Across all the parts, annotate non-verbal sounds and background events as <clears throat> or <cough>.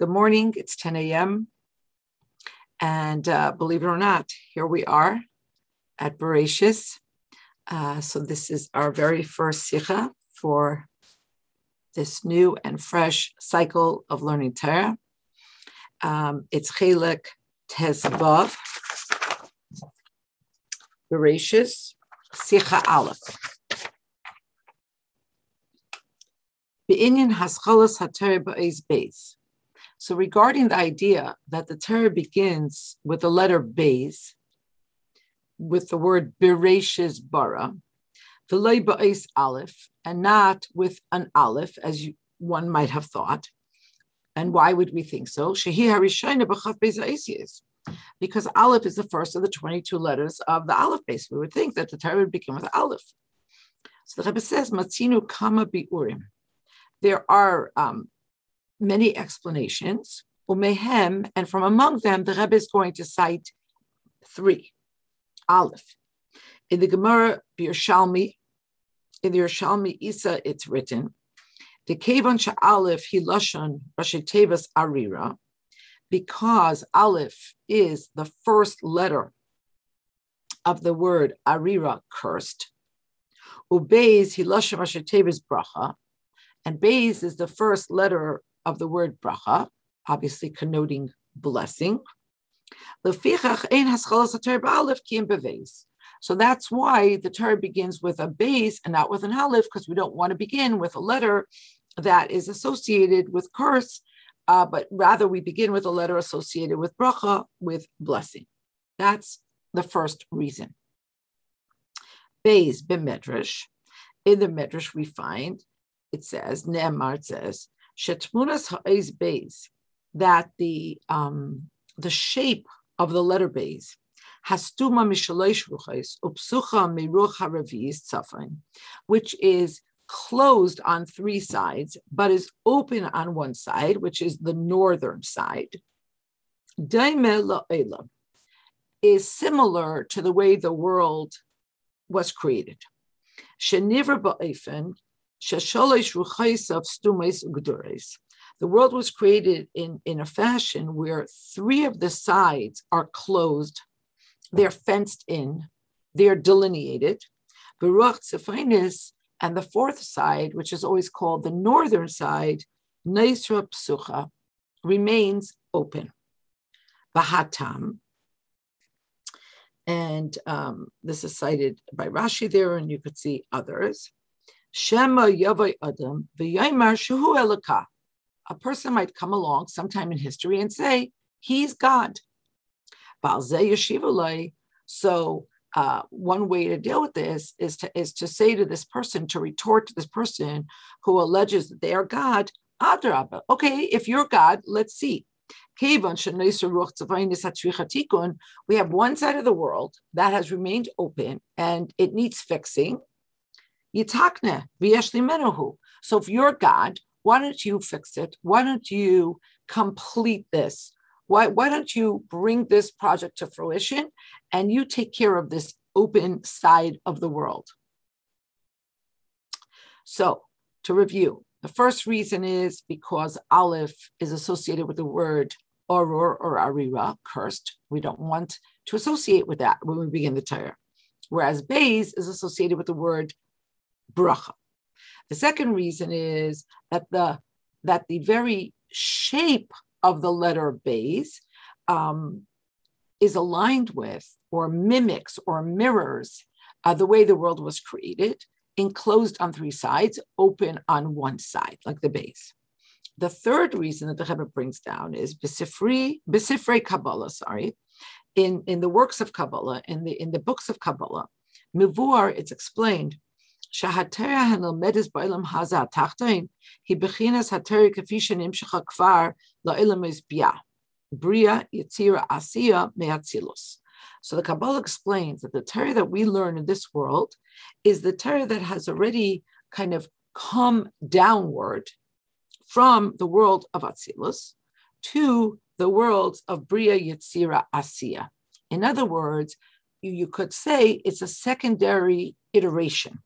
Good morning. It's 10 a.m. And uh, believe it or not, here we are at Bereshis. Uh, so this is our very first sikha for this new and fresh cycle of learning Torah. Um, it's Chelik Tezvav, Bereshis, Sikha Aleph. Be'inyan Haschalas HaTorah Ba'ez Beis. So, regarding the idea that the Torah begins with the letter Beis, with the word Bereshis bara, V'lei ba'is aleph, and not with an aleph, as you, one might have thought. And why would we think so? Shehi harishayna b'chav beis because aleph is the first of the 22 letters of the aleph base. We would think that the Torah would begin with aleph. So the Rebbe says, Matzinu kama bi'urim. There are um, many explanations, umehem, and from among them, the Rebbe is going to cite three. Aleph. In the Gemara Yerushalmi, in the Yerushalmi Isa, it's written, the Kevan Aleph Hilashon Rashitevas Arira, because Aleph is the first letter of the word Arira, cursed. Ubeis Hilashon Rashitevas Bracha, and Beis is the first letter of the word bracha, obviously connoting blessing. So that's why the Torah begins with a base and not with an aleph, because we don't want to begin with a letter that is associated with curse, uh, but rather we begin with a letter associated with bracha, with blessing. That's the first reason. Beis b'medrash. In the medrash we find, it says, Ne'emar says, Shetmunas ha'ez beis, that the um, the shape of the letter beis hastuma mishalesh ruchais upsucha miruch haravis tzafin, which is closed on three sides, but is open on one side, which is the northern side. Daime is similar to the way the world was created. Shenivra ba'efen the world was created in, in a fashion where three of the sides are closed, they're fenced in, they're delineated. And the fourth side, which is always called the northern side, Neisra Psucha, remains open. Bahatam. And um, this is cited by Rashi there, and you could see others. Shema Yavai Adam v'Yaimar Shehu. A person might come along sometime in history and say, He's God. So uh, one way to deal with this is to is to say to this person, to retort to this person who alleges that they are God. Okay, if you're God, let's see. We have one side of the world that has remained open and it needs fixing. Yitakne v'yeshli So if you're God, why don't you fix it? Why don't you complete this? Why, why don't you bring this project to fruition and you take care of this open side of the world? So to review, the first reason is because Aleph is associated with the word Oror or Arira, cursed. We don't want to associate with that when we begin the Torah. Whereas Beis is associated with the word bracha. The second reason is that the that the very shape of the letter base um, is aligned with or mimics or mirrors uh, the way the world was created, enclosed on three sides, open on one side, like the base. The third reason that the Rebbe brings down is Besifrei, Besifrei Kabbalah, sorry, in, in the works of Kabbalah, in the in the books of Kabbalah, Mivuar, it's explained שהתרא הנלמדת בעולם הזה התחתון היא בחינס התרא כפי שנמשכה כבר לעולם מזביעה, בריאה, יצירה, עשייה, מאצילוס. So the Kabbalah explains that the Torah that we learn in this world is the Torah that has already kind of come downward from the world of Atzilus to the worlds of Bria, Yetzira, Asiya. In other words, you, you could say it's a secondary iteration.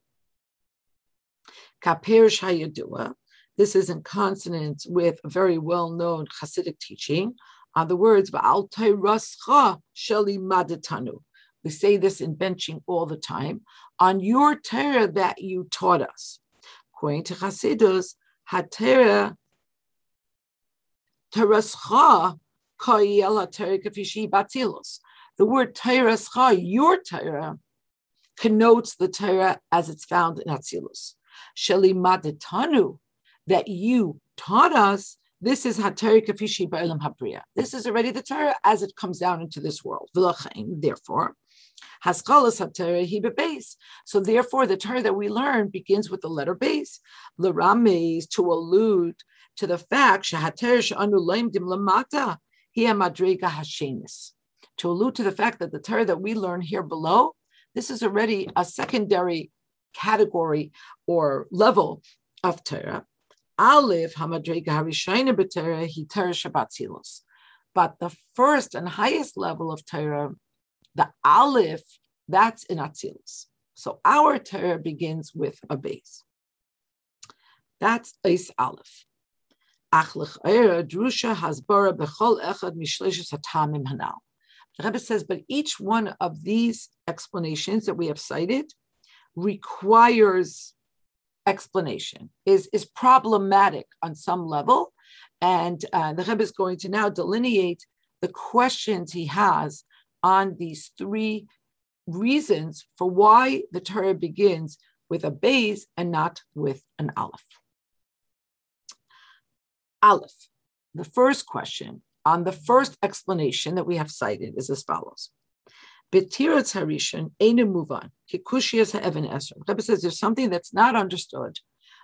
Kapir Shayadua, This is in consonance with a very well-known Hasidic teaching on the words "Ba'al sheli madatanu." We say this in benching all the time. On your Torah that you taught us. According to Hasidus, HaTorah Terascha the word Torah, your Torah, connotes the Torah as it's found in Atzilus. Sheli madetanu, that you taught us, this is Hatari Kafishi Ba'ilam Habriya. This is already the Torah as it comes down into this world. Therefore, Haskalas HaTorah he base. So therefore, the Torah that we learn begins with the letter base. L'rames to allude to the fact shahater she'anu laimdim lamata madrega hashemis. To allude to the fact that the Torah that we learn here below, this is already a secondary category or level of Torah. Aleph hamadrega harishayna b'Torah he Torah But the first and highest level of Torah, the Aleph, that's in Atzilus. So our Torah begins with a base. That's Eis Aleph. Achlech Eira Drusha Hasbara Bechol Echad Mishleshus Hanal. The Rebbe says, but each one of these explanations that we have cited requires explanation, is, is problematic on some level. And uh, the Rebbe is going to now delineate the questions he has on these three reasons for why the Torah begins with a base and not with an aleph. Aleph, the first question on the first explanation that we have cited is as follows. Betirat Harishan Einu Muvan, Kikushias Evan Ezra. Rebbe says there's something that's not understood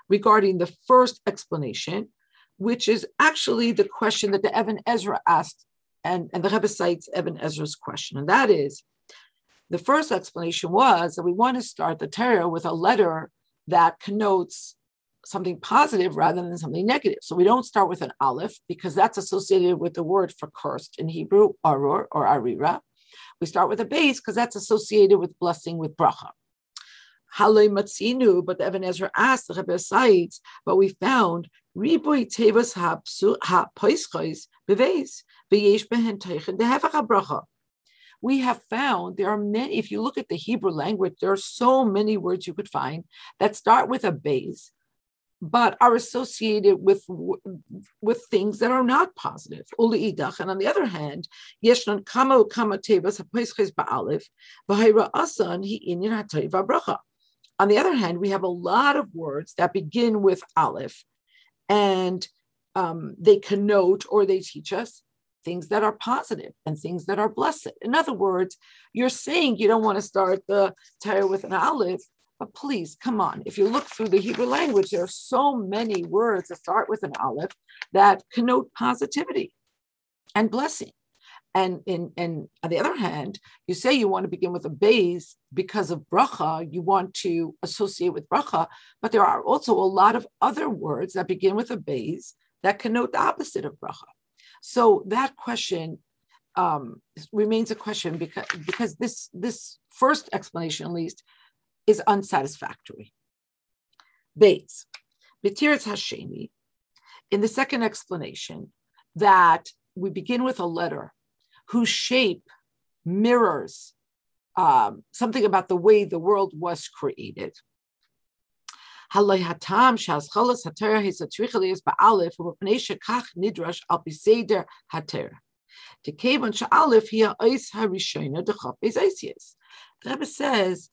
regarding the first explanation, which is actually the question that the Evan Ezra asked, and, and the Rebbe cites Evan Ezra's question, and that is the first explanation was that we want to start the Torah with a letter that connotes something positive rather than something negative. So we don't start with an aleph because that's associated with the word for cursed in Hebrew, arur or arira. We start with a base because that's associated with blessing with bracha. Halei matzinu, but the Evan Ezra asked the Rebbe sides, but we found riboy tevas ha poischos beves beyesh behen teichen dehevach bracha. We have found there are many. If you look at the Hebrew language, there are so many words you could find that start with a base but are associated with with things that are not positive. And on the other hand. On the other hand, we have a lot of words that begin with aleph, and um, they connote or they teach us things that are positive and things that are blessed. In other words, you're saying you don't want to start the Torah with an aleph, but please, come on. If you look through the Hebrew language, there are so many words that start with an aleph that connote positivity and blessing. And in on the other hand, you say you want to begin with a base because of bracha, you want to associate with bracha, but there are also a lot of other words that begin with a base that connote the opposite of bracha. So that question um, remains a question because because this this first explanation at least is unsatisfactory. Bates, Betiritz Hashemi, in the second explanation, that we begin with a letter whose shape mirrors um, something about the way the world was created. The Rebbe says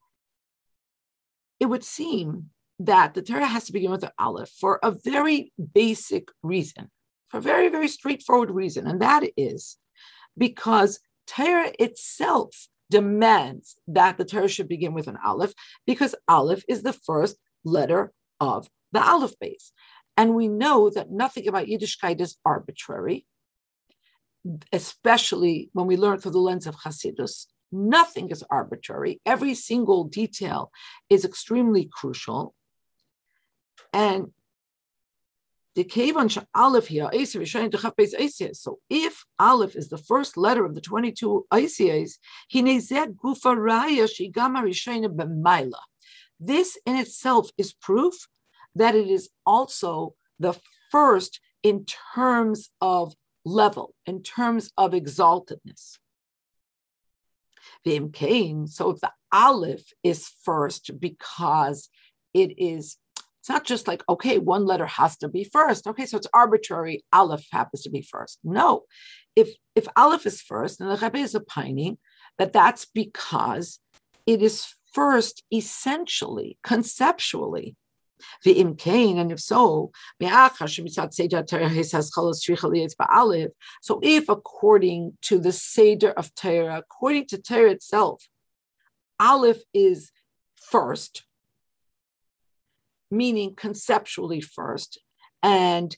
it would seem that the Torah has to begin with an aleph for a very basic reason, for a very, very straightforward reason. And that is because Torah itself demands that the Torah should begin with an aleph, because aleph is the first letter of the aleph base. And we know that nothing about Yiddishkeit is arbitrary, especially when we learn through the lens of Hasidus. Nothing is arbitrary. Every single detail is extremely crucial. And the Kevan Aleph here, so if Aleph is the first letter of the 22 ICAs, this in itself is proof that it is also the first in terms of level, in terms of exaltedness. Vim Cain, so the Aleph is first because it is it's not just like, okay, one letter has to be first. Okay, so it's arbitrary. Aleph happens to be first. No, if if Aleph is first, and the Rebbe is opining that that's because it is first essentially, conceptually. The imkain, and if so, so if according to the Seder of Torah, according to Torah itself, Aleph is first, meaning conceptually first, and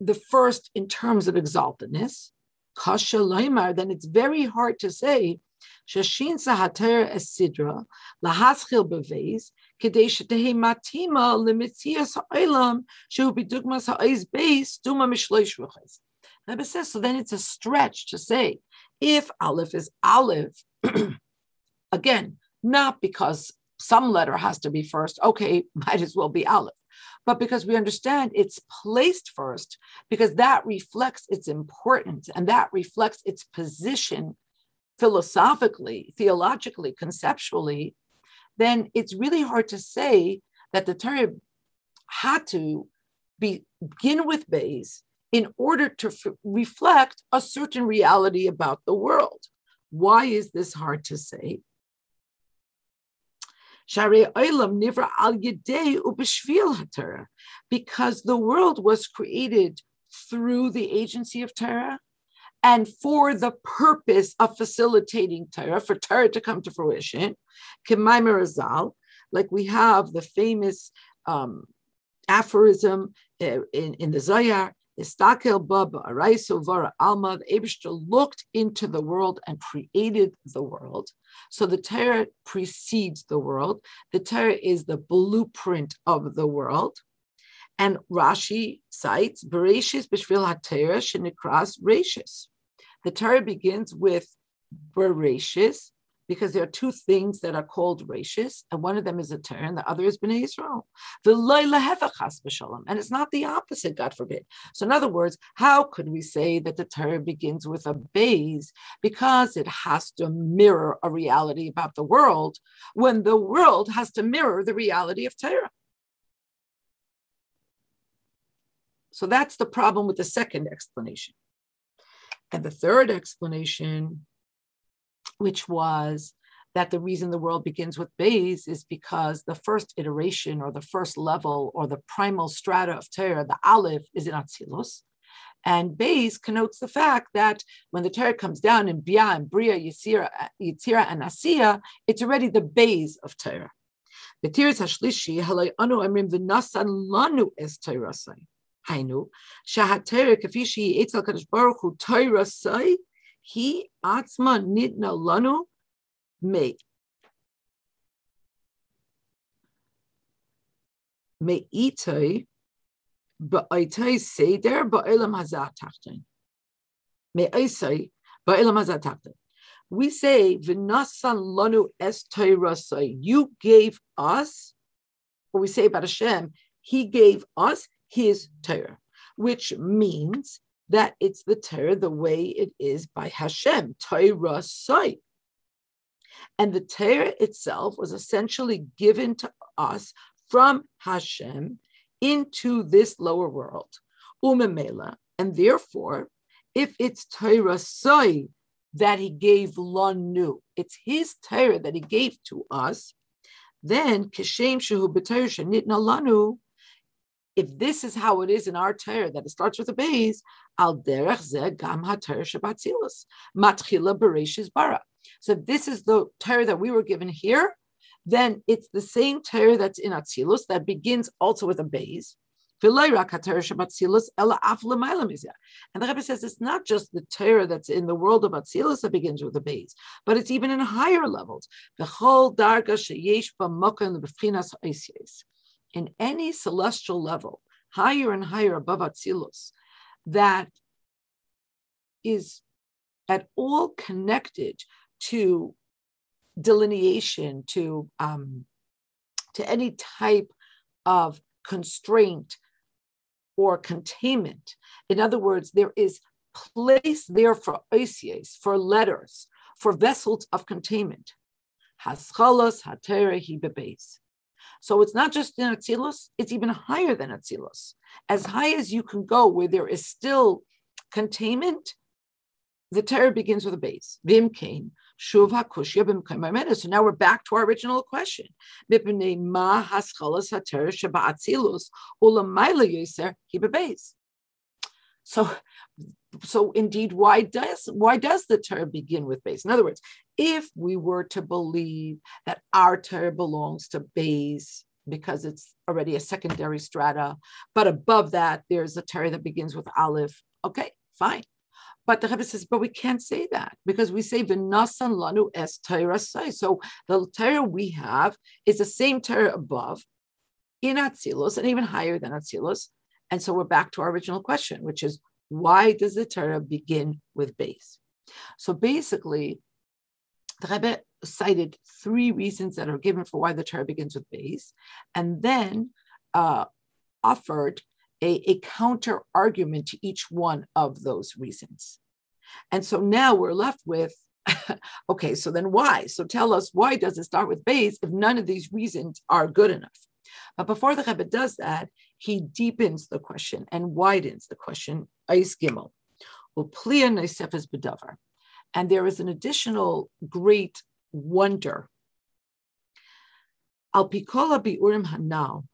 the first in terms of exaltedness, then it's very hard to say shashin sahater esidra lahaschil beveis כדי שתהא מתאימה למציאס העולם שהוא בדוגמס העז בייס דומה משלוש וחס. Rebbe says, so then it's a stretch to say, if Aleph is Aleph, <clears throat> again, not because some letter has to be first, okay, might as well be Aleph, but because we understand it's placed first, because that reflects its importance and that reflects its position philosophically, theologically, conceptually, then it's really hard to say that the Torah had to be, begin with Bays in order to f- reflect a certain reality about the world. Why is this hard to say? Because the world was created through the agency of Torah and for the purpose of facilitating Torah, for Torah to come to fruition. Like we have the famous um, aphorism uh, in, in the Zohar, Istakel Baba Araiso Vara Alma, the looked into the world and created the world. So the Torah precedes the world. The Torah is the blueprint of the world. And Rashi cites Bereshis Bishvil HaTorah Shenikras Rashis. The Torah begins with Bereshis because there are two things that are called rashis, and one of them is a Torah, and the other is Bnei Israel. The and it's not the opposite, God forbid. So, in other words, how could we say that the Torah begins with a base because it has to mirror a reality about the world when the world has to mirror the reality of Torah? So that's the problem with the second explanation. And the third explanation, which was that the reason the world begins with Bays is because the first iteration or the first level or the primal strata of Torah, the Aleph, is in Atzilus. And Bays connotes the fact that when the Torah comes down in Bia and Bria, Yitzira, and Asiya, it's already the Bays of Torah. Halay Anu Amrim Lanu Torah Hainu, Shahatera Kafishi Eitzel Kadosh Baruch Hu Torah Sai, He Atzma Nidna Lanu Me. itai. Ba'itai Seder, Ba'ilam Hazat me Me'isai, Ba'ilam Hazat We say, Vinasan Lanu Es Torah Sai, You gave us, or we say about Hashem, He gave us his Torah, which means that it's the Torah the way it is by Hashem, Torah Sai. And the Torah itself was essentially given to us from Hashem into this lower world, Umemela. And therefore, if it's Torah Sai that he gave Lanu, it's his Torah that he gave to us, then Kishem Shehu B'Torah Shanitna Lanu, if this is how it is in our Torah, that it starts with a base, al derech ze gam ha-Torah shabatzilus, matchila bereshis bara. So if this is the Torah that we were given here, then it's the same Torah that's in Atzilus that begins also with a base. And the Rebbe says it's not just the Torah that's in the world of Atzilus that begins with a base, but it's even in higher levels. The whole darga sheyesh b'mokan b'fchinas in any celestial level, higher and higher above Atzilus, that is at all connected to delineation, to um, to any type of constraint or containment. In other words, there is place there for oisies, for letters, for vessels of containment. Haschalos hatera bebeis. So it's not just in Atzilus, it's even higher than Atzilus. As high as you can go where there is still containment, the Torah begins with a base. Vim kain. So now we're back to our original question. So, so indeed, why does why does the Torah begin with base? In other words, if we were to believe that our Torah belongs to base because it's already a secondary strata, but above that there's a Torah that begins with aleph. Okay, fine. But the Rebbe says, but we can't say that because we say v'nasan lanu es Torah So the Torah we have is the same Torah above in Atzilus and even higher than Atzilus. And so we're back to our original question, which is why does the Torah begin with base? So basically, the Rebbe cited three reasons that are given for why the Torah begins with base, and then uh, offered a, a counter argument to each one of those reasons. And so now we're left with <laughs> okay, so then why? So tell us why does it start with base if none of these reasons are good enough? But before the Rebbe does that, he deepens the question and widens the question. Ais Gimel, bedavar, and there is an additional great wonder. Al pikola biurim hanal,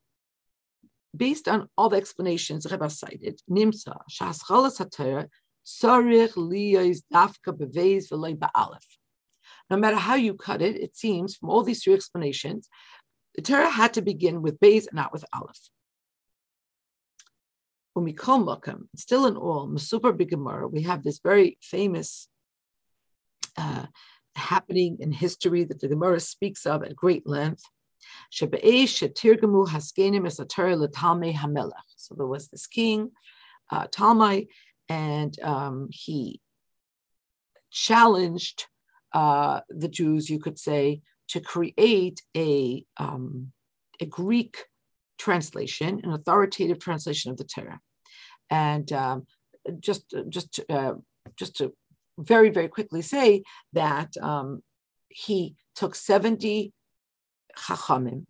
based on all the explanations Rebbe cited, Nimsa, Shaschalas HaTorah, Sarich Liyos Dafka Beveis V'lei Ba'alef. No matter how you cut it, it seems from all these three explanations, the Torah had to begin with Beis and not with Aleph. Umikol Makam, still in all, Masuper Bigamara, we have this very famous uh, happening in history that the Gemara speaks of at great length. So there was this king, uh, Talmai, and um, he challenged uh, the Jews, you could say, to create a, um, a Greek translation, an authoritative translation of the Torah. And um, just, just, uh, just to very, very quickly say that um, he took 70 chachamim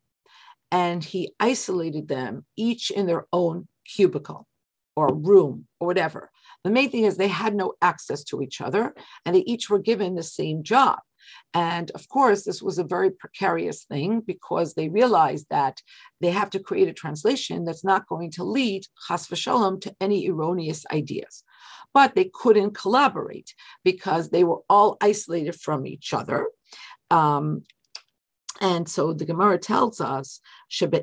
and he isolated them each in their own cubicle or room or whatever. The main thing is they had no access to each other and they each were given the same job. And of course, this was a very precarious thing because they realized that they have to create a translation that's not going to lead, chas v'shalom, to any erroneous ideas. But they couldn't collaborate because they were all isolated from each other. Um, and so the Gemara tells us that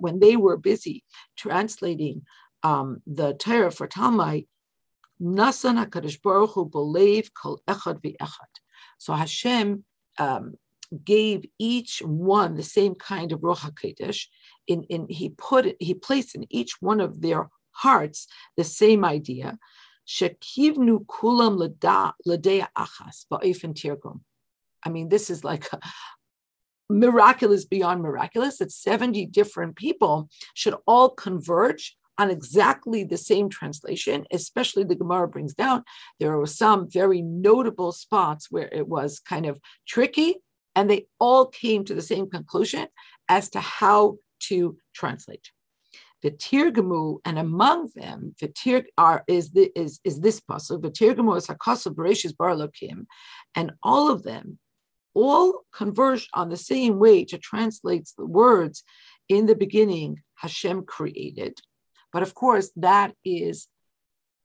when they were busy translating um, the Torah for Talmai, Nasan HaKadosh Baruch Hu believe kol echad v'echad. So Hashem um, gave each one the same kind of Ruach HaKodesh. In, in, he put he placed in each one of their hearts the same idea. Shekivnu kulam ladea achas ba'ifin tirgum. I mean, this is like miraculous beyond miraculous that 70 different people should all converge on exactly the same translation, especially the Gemara brings down, there were some very notable spots where it was kind of tricky, and they all came to the same conclusion as to how to translate. The Tirgamu, and among them, the Tir are is the, is is this puzzle. The Tirgamu is Hakasav Bereshis Barlokim, and all of them all converged on the same way to translate the words in the beginning Hashem created but of course, that is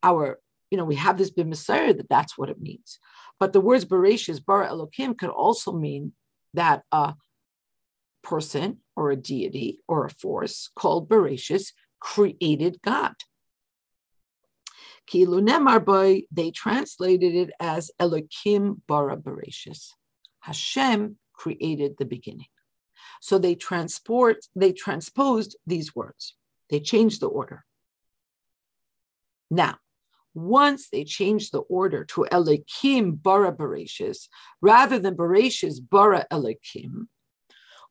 our, you know, we have this been that that's what it means. But the words Bereshis, Bara Elokim, could also mean that a person or a deity or a force called Bereshis created God. Kilu Nemar they translated it as Elokim bara Bereshis. Hashem created the beginning. So they transport, they transposed these words. They changed the order. Now, once they changed the order to Elikim bara Bereshis, rather than Bereshis bara Elikim,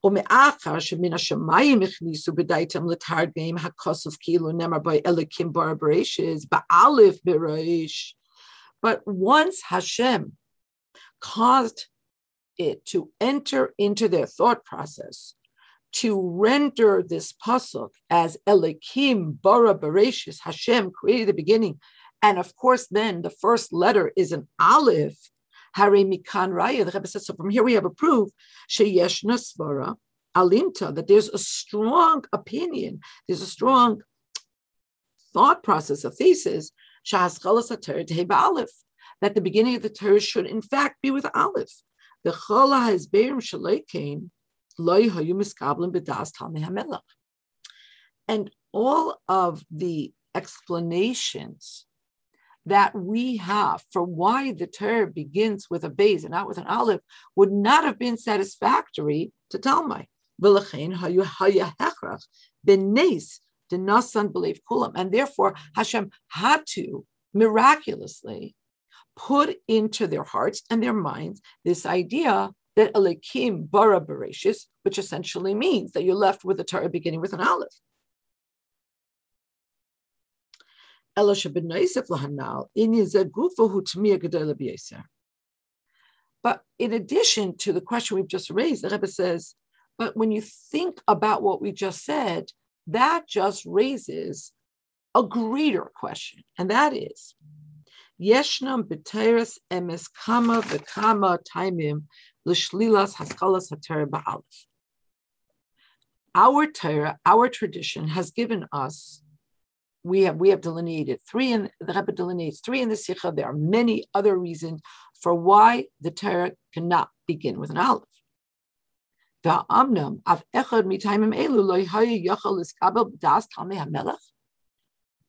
ומאחר שמן השמיים הכניסו בדייתם לתרגם הכוסף כאילו נאמר by Elikim bar bereishis ba'alif bereish. But once Hashem caused it to enter into their thought process, to render this pasuk as Elikim bara bereishis, Hashem created the beginning, and of course then the first letter is an aleph, Hari Mikan Raya, the Rebbe says, so from here we have a proof, Sheyesh Nasvara, Alimta, that there's a strong opinion, there's a strong thought process, a thesis, that the beginning of the Torah should in fact be with Aleph. The Chola has Berim Shalekin, And all of the explanations that we have for why the Torah begins with a base and not with an aleph would not have been satisfactory to Talmud. And therefore, Hashem had to miraculously put into their hearts and their minds this idea that Elikim bara bereshis, which essentially means that you're left with a Torah beginning with an aleph. But in addition to the question we've just raised, the Rebbe says, but when you think about what we just said, that just raises a greater question, and that is, Yeshnam b'teres emes kama v'kama taimim l'shlilas haskalas. Our Torah, our tradition has given us we have we have delineated three in the Rebbe delineates three in the Sikha. There are many other reasons for why the Torah cannot begin with an aleph.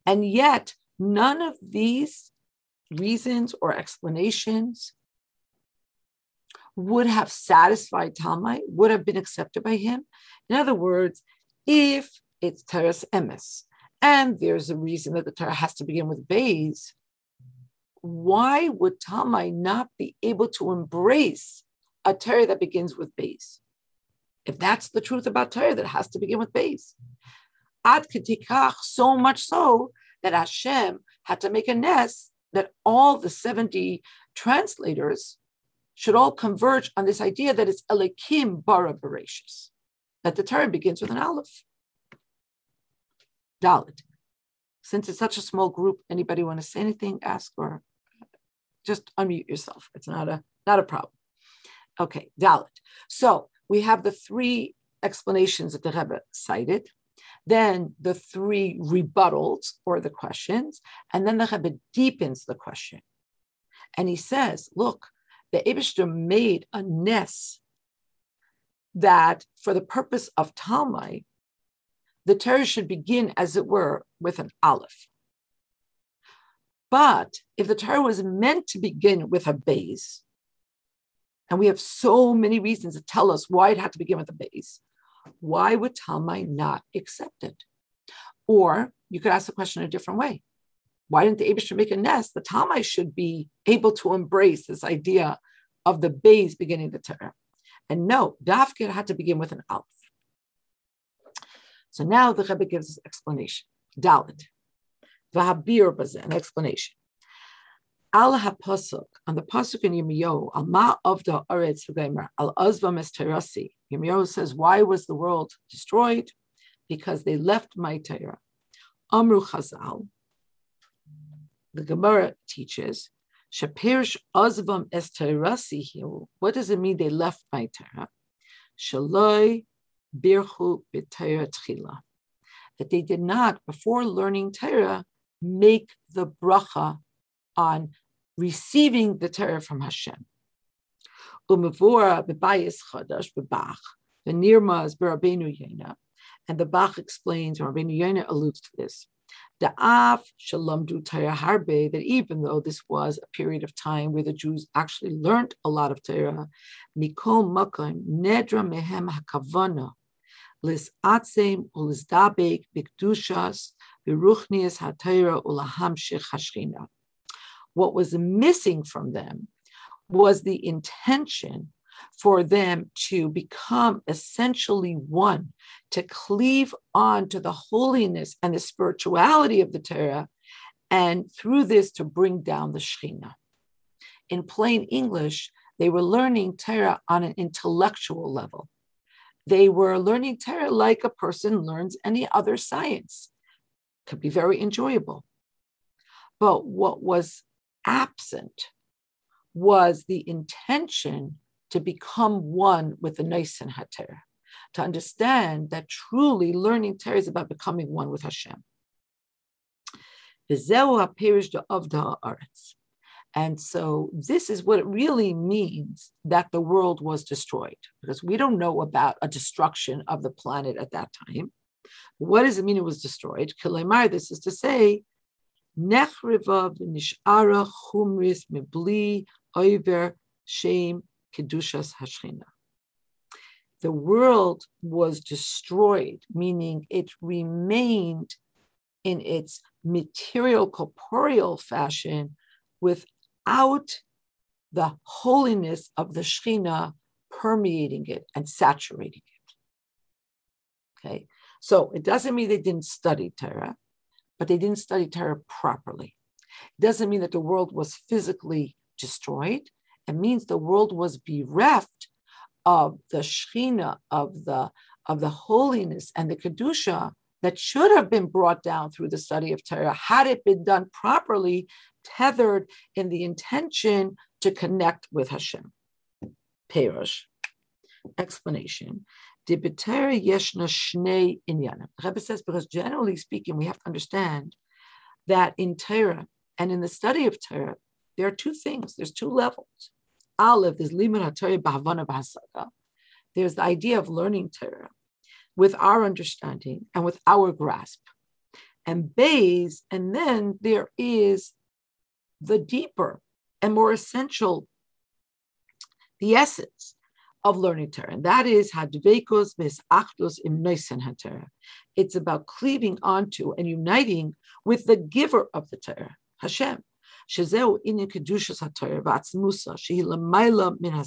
And yet, none of these reasons or explanations would have satisfied Talmud, would have been accepted by him. In other words, if it's Teres Emes, and there's a reason that the Torah has to begin with bays, why would Talmai not be able to embrace a Torah that begins with bays? If that's the truth about Torah, that has to begin with bays. Ad so much so that Hashem had to make a nest that all the 70 translators should all converge on this idea that it's Elikim bara Bereshis, that the Torah begins with an aleph. Dalit. Since it's such a small group, anybody want to say anything, ask, or just unmute yourself. It's not a not a problem. Okay, Dalit. So we have the three explanations that the Rebbe cited, then the three rebuttals or the questions, and then the Rebbe deepens the question. And he says, look, the Abishter made a nest that for the purpose of Talmud, the Torah should begin, as it were, with an aleph. But if the Torah was meant to begin with a base, and we have so many reasons to tell us why it had to begin with a base, why would Talmud not accept it? Or you could ask the question a different way. Why didn't the Abishter make a nest? The Talmud should be able to embrace this idea of the base beginning the Torah. And no, Dafkir had to begin with an aleph. So now the Rebbe gives us explanation. Dalit. Vahabir an explanation. Al hapasuk on the pasuk in Yirmiyahu, al ma the aretz v'geimer al azvam es terasi. Yirmiyahu says, why was the world destroyed? Because they left my Torah. Amru Chazal. The Gemara teaches, Shapirish azvam es terasi. What does it mean? They left my Torah. Shaloi birchu b'Torah tchila, that they did not, before learning Torah, make the bracha on receiving the Torah from Hashem. The nirmaz b'Rabbeinu Yena, and the Bach explains, Rabbeinu Yena alludes to this. The Av Shalomdu Torah Harbe, that even though this was a period of time where the Jews actually learned a lot of Torah, Mikol Makom Nedra Mehem Hakavana, lisatzem ulizdabek bikdushas biruchnias hatayra ulahamshich hashchina. What was missing from them was the intention for them to become essentially one, to cleave on to the holiness and the spirituality of the Torah, and through this to bring down the Shekhinah. In plain English, they were learning Torah on an intellectual level. They were learning Torah like a person learns any other science. Could be very enjoyable. But what was absent was the intention to become one with the Nisan Hater, to understand that truly learning Torah is about becoming one with Hashem. And so this is what it really means that the world was destroyed, because we don't know about a destruction of the planet at that time. What does it mean it was destroyed? This is to say, nechriva v'nishara chumris shem kedushas hashchina. The world was destroyed, meaning it remained in its material corporeal fashion without the holiness of the Shekhinah permeating it and saturating it. Okay, so it doesn't mean they didn't study Torah, but they didn't study Torah properly. It doesn't mean that the world was physically destroyed. It means the world was bereft of the Shekhinah, of the of the holiness and the kedusha that should have been brought down through the study of Torah had it been done properly, tethered in the intention to connect with Hashem. Perush. Explanation. The Rebbe says, because generally speaking, we have to understand that in Torah and in the study of Torah, there are two things, there's two levels. Aleph is Limud HaTorah B'Havana B'Hasaga. There's the idea of learning Torah with our understanding and with our grasp. And Bays, and then there is the deeper and more essential, the essence of learning Torah, and that is hadvekos besachdos im haTorah. It's about cleaving onto and uniting with the giver of the Torah, Hashem. Shezeu haTorah v'atzmusa min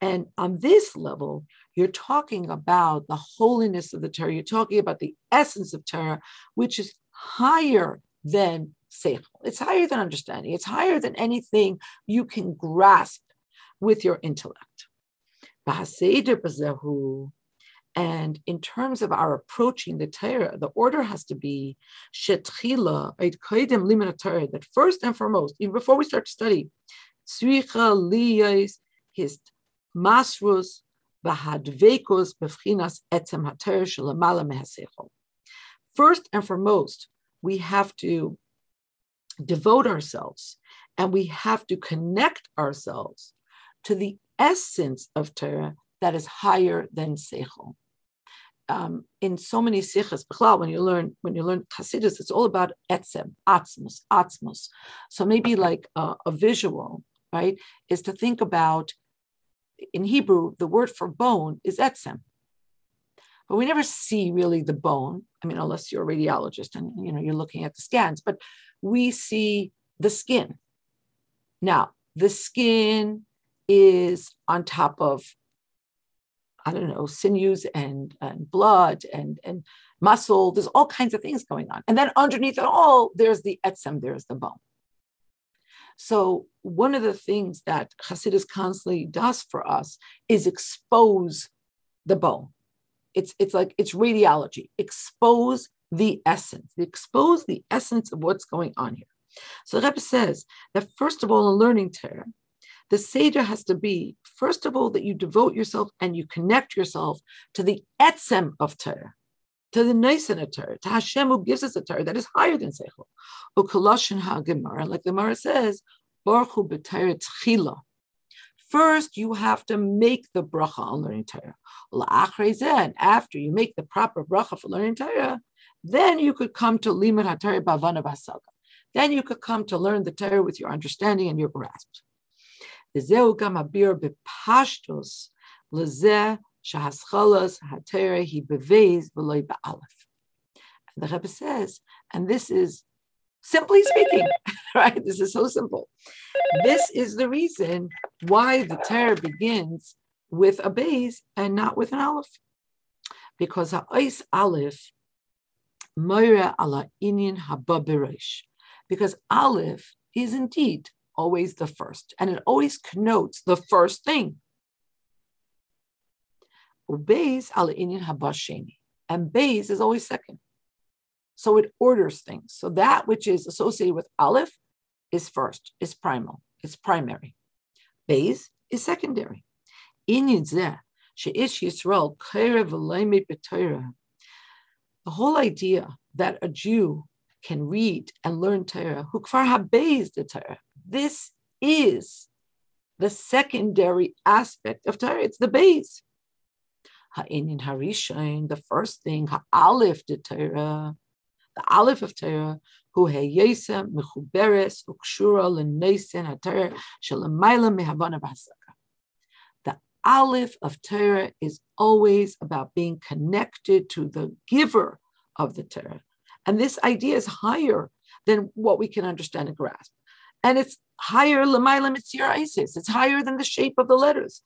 And on this level, you're talking about the holiness of the Torah. You're talking about the essence of Torah, which is higher than seichel. It's higher than understanding. It's higher than anything you can grasp with your intellect. And in terms of our approaching the Torah, the order has to be that first and foremost, even before we start to study, his masrus First and foremost, we have to devote ourselves and we have to connect ourselves to the essence of Torah that is higher than Seichel. Um, in so many sikhs, when you learn when you learn Hasidus, it's all about etzem, atzmos, atzmos. So maybe like a, a visual, right, is to think about in Hebrew, the word for bone is etzem. But we never see really the bone. I mean, unless you're a radiologist and you know you're looking at the scans, but we see the skin. Now, the skin is on top of, I don't know, sinews and, and blood and, and muscle. There's all kinds of things going on. And then underneath it all, there's the etzem, there's the bone. So one of the things that Hasidus constantly does for us is expose the bone. It's, it's like it's radiology. Expose the essence. Expose the essence of what's going on here. So Rebbe says that first of all, in learning Torah, the Seder has to be, first of all, that you devote yourself and you connect yourself to the etzem of Torah, to the Nisan of Torah, to Hashem who gives us a Torah that is higher than Seichel. Ukoloshin ha-Gemara, like the Gemara says, Baruch hu. First, you have to make the bracha on learning Torah. After you make the proper bracha for learning Torah, then you could come to limud haTorah bavana basaga. Then you could come to learn the Torah with your understanding and your grasp. וזהו גם הביר בפשטוס לזה שהסחלס התרא היא בבייז ולא באלף. The Rebbe says, and this is Simply speaking, <laughs> right? This is so simple. This is the reason why the Torah begins with a base and not with an aleph. Because ha'is aleph moira ala inyan haba Because aleph is indeed always the first, and it always connotes the first thing. Ubeis ala inyan haba And base is always second. So it orders things. So that which is associated with Aleph is first, is primal, is primary. Beis is secondary. The whole idea that a Jew can read and learn Torah, hukfar habeis the Torah. This is the secondary aspect of Torah. It's the base. Ha'inin harishain, the first thing, ha'alif the Torah, the Aleph of Torah, who heyesa mechuberes ukshura lenesen haTorah shelamayla mehavana b'hasaka. The Aleph of Torah is always about being connected to the giver of the Torah, and this idea is higher than what we can understand and grasp. And it's higher l'mayla mitzir isis. It's higher than the shape of the letters.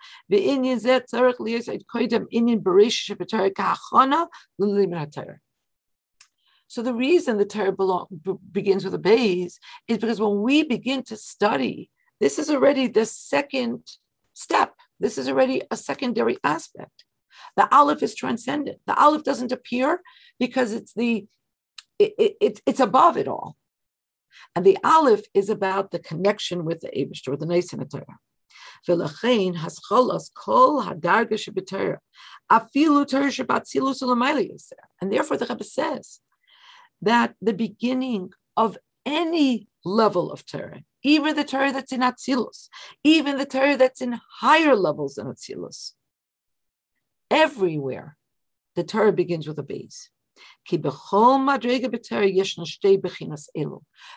So the reason the Torah belong, begins with a base is because when we begin to study, this is already the second step. This is already a secondary aspect. The Aleph is transcendent. The Aleph doesn't appear because it's the it, it, it's above it all. And the Aleph is about the connection with the Abishter, the Nason Torah. ולכן הסחולס כל And therefore the Rebbe says that the beginning of any level of Torah, even the Torah that's in Atzilus, even the Torah that's in higher levels than Atzilus, everywhere the Torah begins with a base.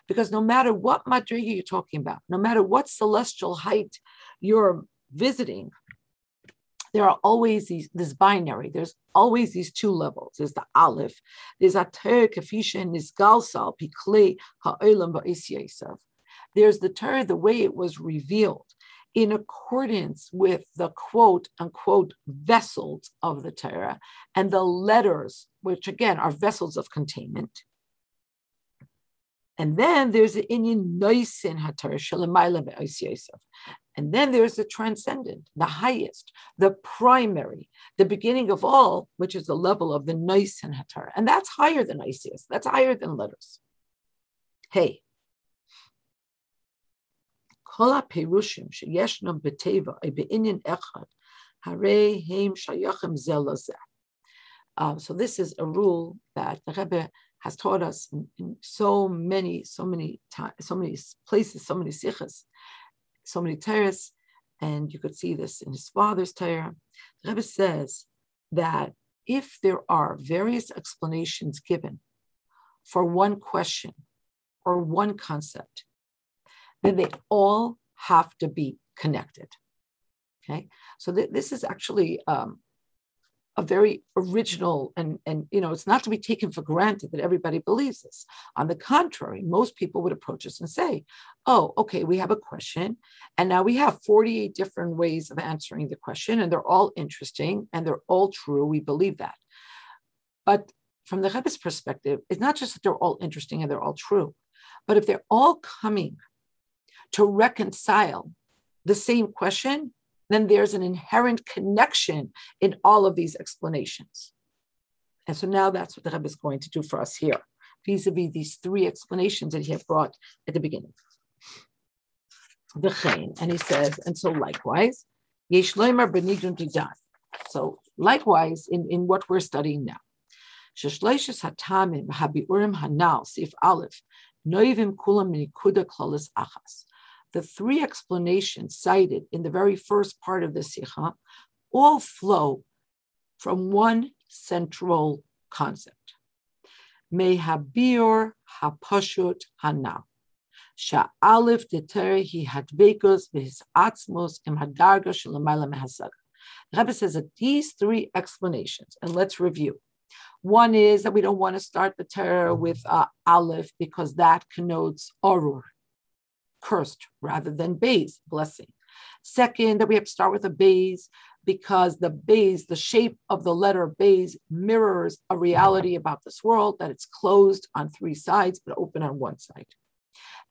Because no matter what madriga you're talking about, no matter what celestial height you're visiting, there are always these this binary. There's always these two levels. There's the aleph. There's ater kafisha and nisgalsal pikle ha'olam ba'isyasav. There's the Torah, the way it was revealed in accordance with the quote unquote vessels of the Torah and the letters, which again are vessels of containment. And then there's the Inyan Noisin Shalamayla and then there's the transcendent, the highest, the primary, the beginning of all, which is the level of the and hatar. And that's higher than Isis. That's higher than letters. Hey. Um, so this is a rule that the Rebbe has taught us in, in so many, so many times, so many places, so many sikhs, so many Torahs, and you could see this in his father's Torah. The Rebbe says that if there are various explanations given for one question or one concept, then they all have to be connected. Okay, so th- this is actually um, a very original and and you know it's not to be taken for granted that everybody believes this. On the contrary most people would approach us and say oh okay we have a question and now we have 48 different ways of answering the question and they're all interesting and they're all true we believe that. But from the Rebbe's perspective it's not just that they're all interesting and they're all true but if they're all coming to reconcile the same question then there's an inherent connection in all of these explanations. And so now that's what the Rebbe is going to do for us here, vis-a-vis these three explanations that he had brought at the beginning. The chain, and he says, and so likewise, So likewise, in, in what we're studying now, hatamim habiurim hanal sif aleph noivim kulam nikuda klolis achas the three explanations cited in the very first part of the Sikha all flow from one central concept. Mehabir hapashut hanal. Sha'alif deter hi hadbekus v'his atzmos im hadarga shalamayla mehasaga. Rebbe says that these three explanations, and let's review. One is that we don't want to start the Torah with uh, Aleph because that connotes Orur, cursed, rather than Bays, blessing. Second, that we have to start with a Bays because the Bays, the shape of the letter Bays, mirrors a reality about this world that it's closed on three sides but open on one side.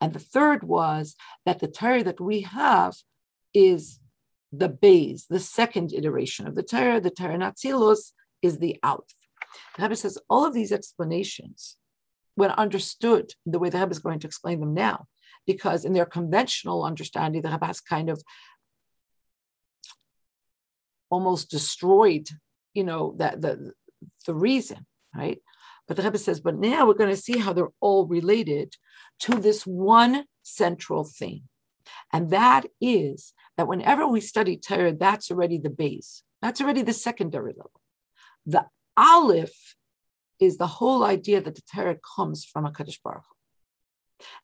And the third was that the Torah that we have is the Bays, the second iteration of the Torah, the Torah Natsilos, is the Aleph. The Rebbe says all of these explanations, when understood the way the Rebbe is going to explain them now, because in their conventional understanding, the Rebbe kind of almost destroyed, you know, that the the reason, right? But the Rebbe says, but now we're going to see how they're all related to this one central thing. And that is that whenever we study Torah, that's already the base. That's already the secondary level. The Aleph is the whole idea that the Torah comes from a Kadosh Baruch.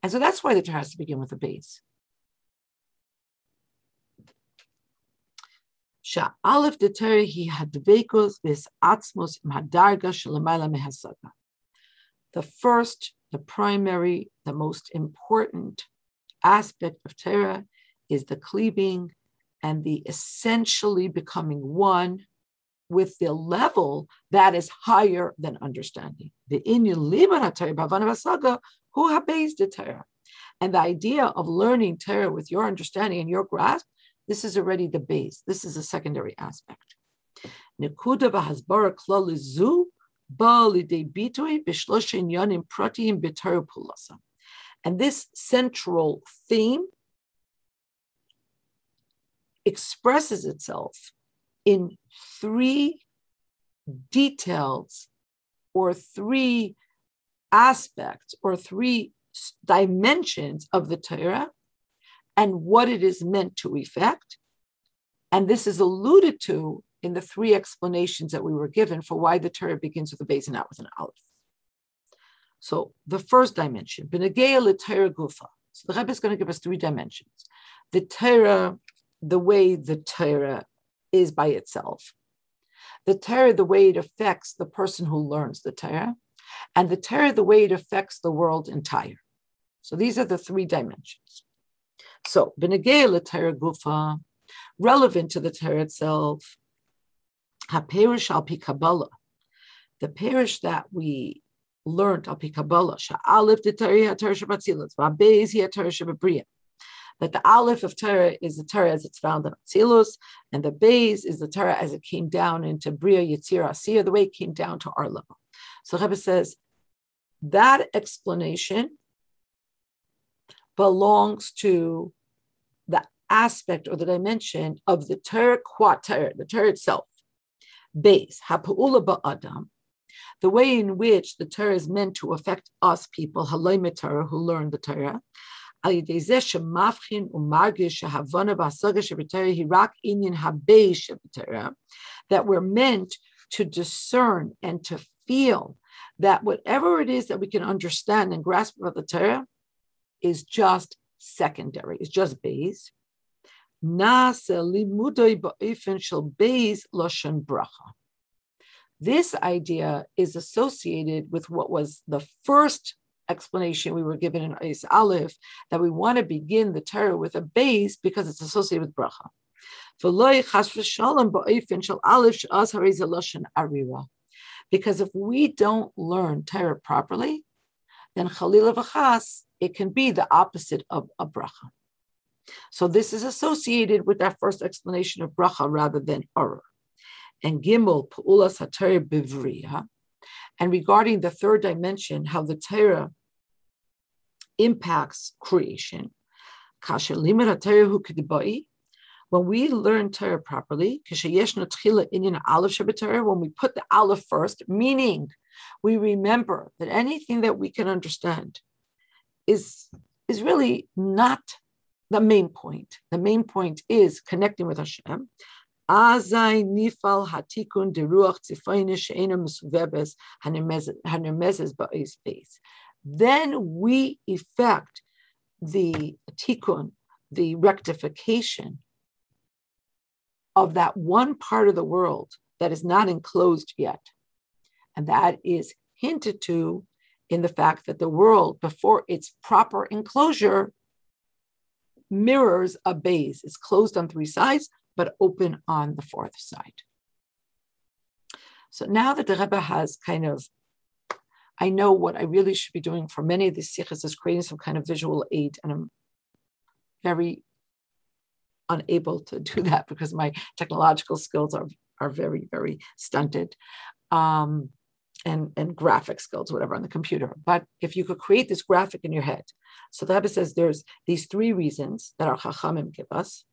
And so that's why the Torah has to begin with a base. The first, the primary, the most important aspect of Torah is the cleaving and the essentially becoming one with the level that is higher than understanding. The inyan liban who habeis the Torah. And the idea of learning Torah with your understanding and your grasp, this is already the base. This is a secondary aspect. Nekuda v'hasbara klalizu and this central theme expresses itself in three details or three aspects or three dimensions of the Torah and what it is meant to effect. And this is alluded to in the three explanations that we were given for why the Torah begins with a base and not with an aleph. So the first dimension, Benegea Torah Gufa. So the Rebbe is going to give us three dimensions. The Torah the way the Torah is by itself, the Torah, the way it affects the person who learns the Torah, and the Torah, the way it affects the world entire. So these are the three dimensions. So, Benegel Torah Gufa, relevant to the Torah itself, HaPerish al Kabbalah, the parish that we learned al Kabbalah, Sha'alif the Torah Torah Shabbat Va'bez Torah Shabbat that the Aleph of Torah is the Torah as it's found in Atzilus, and the Beis is the Torah as it came down into Bria, Yitzir, Asiya, the way it came down to our level. So Rebbe says that explanation belongs to the aspect or the dimension of the Torah qua Torah, the Torah itself. Base, Ha'pu'ula ba'adam, the way in which the Torah is meant to affect us people, Halay Torah, who learn the Torah, that we're meant to discern and to feel that whatever it is that we can understand and grasp about the Torah is just secondary, it's just base. This idea is associated with what was the first explanation we were given in Ais Aleph that we want to begin the Torah with a base because it's associated with bracha. Because if we don't learn Torah properly, then Chalila v'chas, it can be the opposite of a bracha. So this is associated with that first explanation of bracha rather than orah. And gimel pu'ulas haTorah bivriya, and regarding the third dimension, how the Torah impacts creation. When we learn Torah properly, when we put the Aleph first, meaning we remember that anything that we can understand is, is really not the main point. The main point is connecting with Hashem. Then we effect the tikkun, the rectification of that one part of the world that is not enclosed yet. And that is hinted to in the fact that the world, before its proper enclosure, mirrors a base. It's closed on three sides, but open on the fourth side. So now that the Rebbe has kind of, I know what I really should be doing for many of these sikhs is creating some kind of visual aid, and I'm very unable to do that because my technological skills are are very very stunted. Um, and, and graphic skills, whatever, on the computer. But if you could create this graphic in your head, so the Rebbe says there's these three reasons that our Chachamim give us,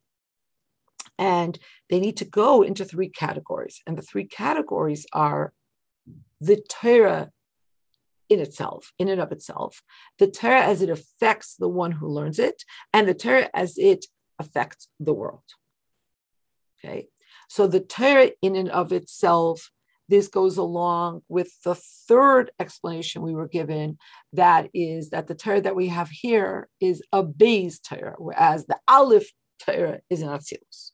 and they need to go into three categories. And the three categories are the Torah in itself, in and of itself, the Torah as it affects the one who learns it, and the Torah as it affects the world. Okay, so the Torah in and of itself this goes along with the third explanation we were given that is that the Torah that we have here is a base Torah, whereas the Aleph Torah is an Atzilus.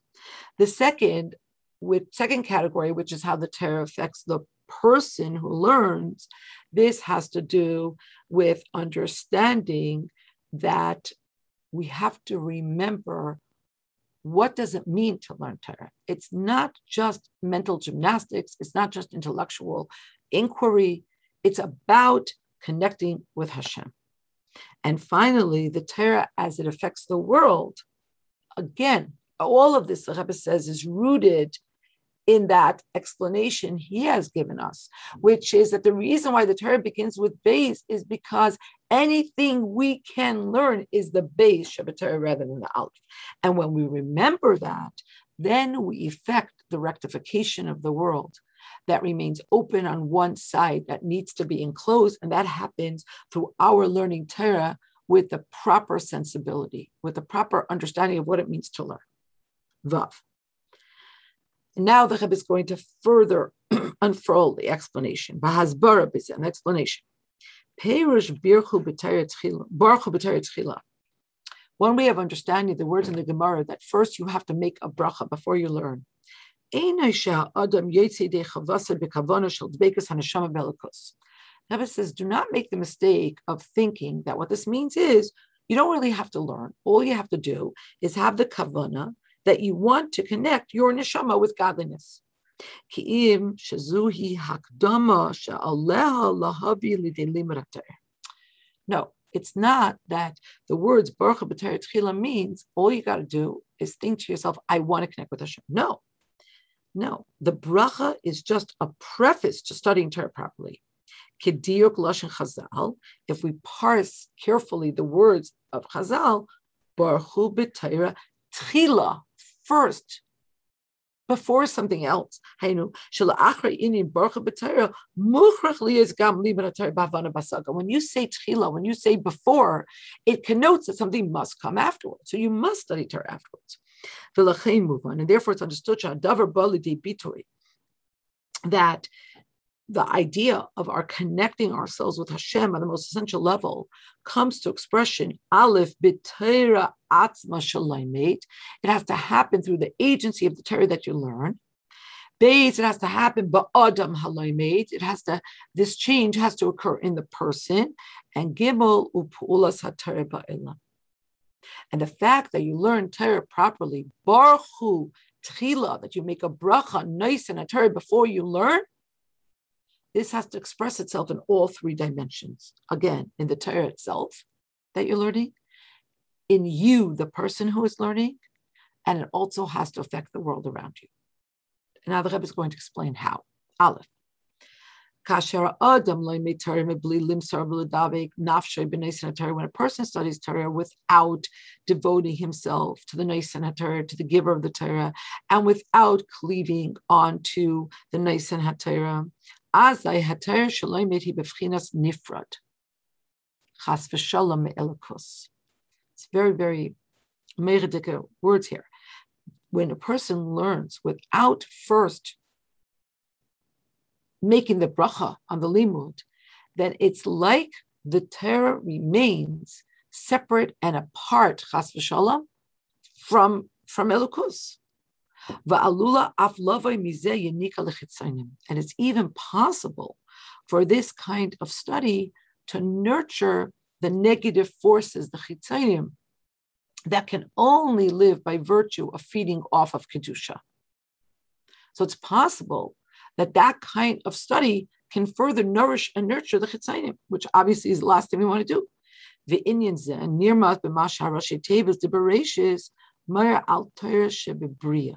The second, with second category, which is how the Torah affects the person who learns, this has to do with understanding that we have to remember what does it mean to learn Torah? It's not just mental gymnastics, it's not just intellectual inquiry, it's about connecting with Hashem. And finally, the Torah as it affects the world. Again, all of this, the Rebbe says, is rooted in that explanation he has given us, mm. which is that the reason why the Torah begins with base is because anything we can learn is the base Torah rather than the Aleph. And when we remember that, then we effect the rectification of the world that remains open on one side that needs to be enclosed. And that happens through our learning Torah with the proper sensibility, with the proper understanding of what it means to learn. Vav. Now the Rebbe is going to further <clears throat> unfurl the explanation. Bahazbara is an explanation. One way of understanding the words in the Gemara that first you have to make a bracha before you learn. Rebbe says, do not make the mistake of thinking that what this means is you don't really have to learn. All you have to do is have the kavana that you want to connect your neshama with godliness. No, it's not that the words Baruch Tchila means all you got to do is think to yourself, I want to connect with Hashem. No, no. The bracha is just a preface to studying Torah properly. If we parse carefully the words of Chazal, Baruch Tchila, first before something else. When you say tchila, when you say before, it connotes that something must come afterwards. So you must study Torah afterwards. And therefore it's understood that the idea of our connecting ourselves with Hashem on the most essential level comes to expression. Aleph b'teira atzma shalaymet. It has to happen through the agency of the Torah that you learn. Beis, it has to happen ba'adam halaymet. It has to. This change has to occur in the person. And gimel upulas hatara ba'ila. And the fact that you learn Torah properly, baruchu tchila, that you make a bracha nice and a Torah before you learn this has to express itself in all three dimensions. Again, in the Torah itself that you're learning, in you, the person who is learning, and it also has to affect the world around you. And now the Rebbe is going to explain how. Aleph. When a person studies Torah without devoting himself to the Torah, to the giver of the Torah, and without cleaving onto the HaTorah, Azai hater shalom he befchinas nifrad. Chas v'shalom me'elikus. It's very, very meredike words here. When a person learns without first making the bracha on the limud, then it's like the Torah remains separate and apart, chas v'shalom, from, from Elukus. And it's even possible for this kind of study to nurture the negative forces, the chitzayim, that can only live by virtue of feeding off of kedusha. So it's possible that that kind of study can further nourish and nurture the chitzayim, which obviously is the last thing we want to do. The Indians and nirmat b'mash harashi tevas de bereshis mer al shebebria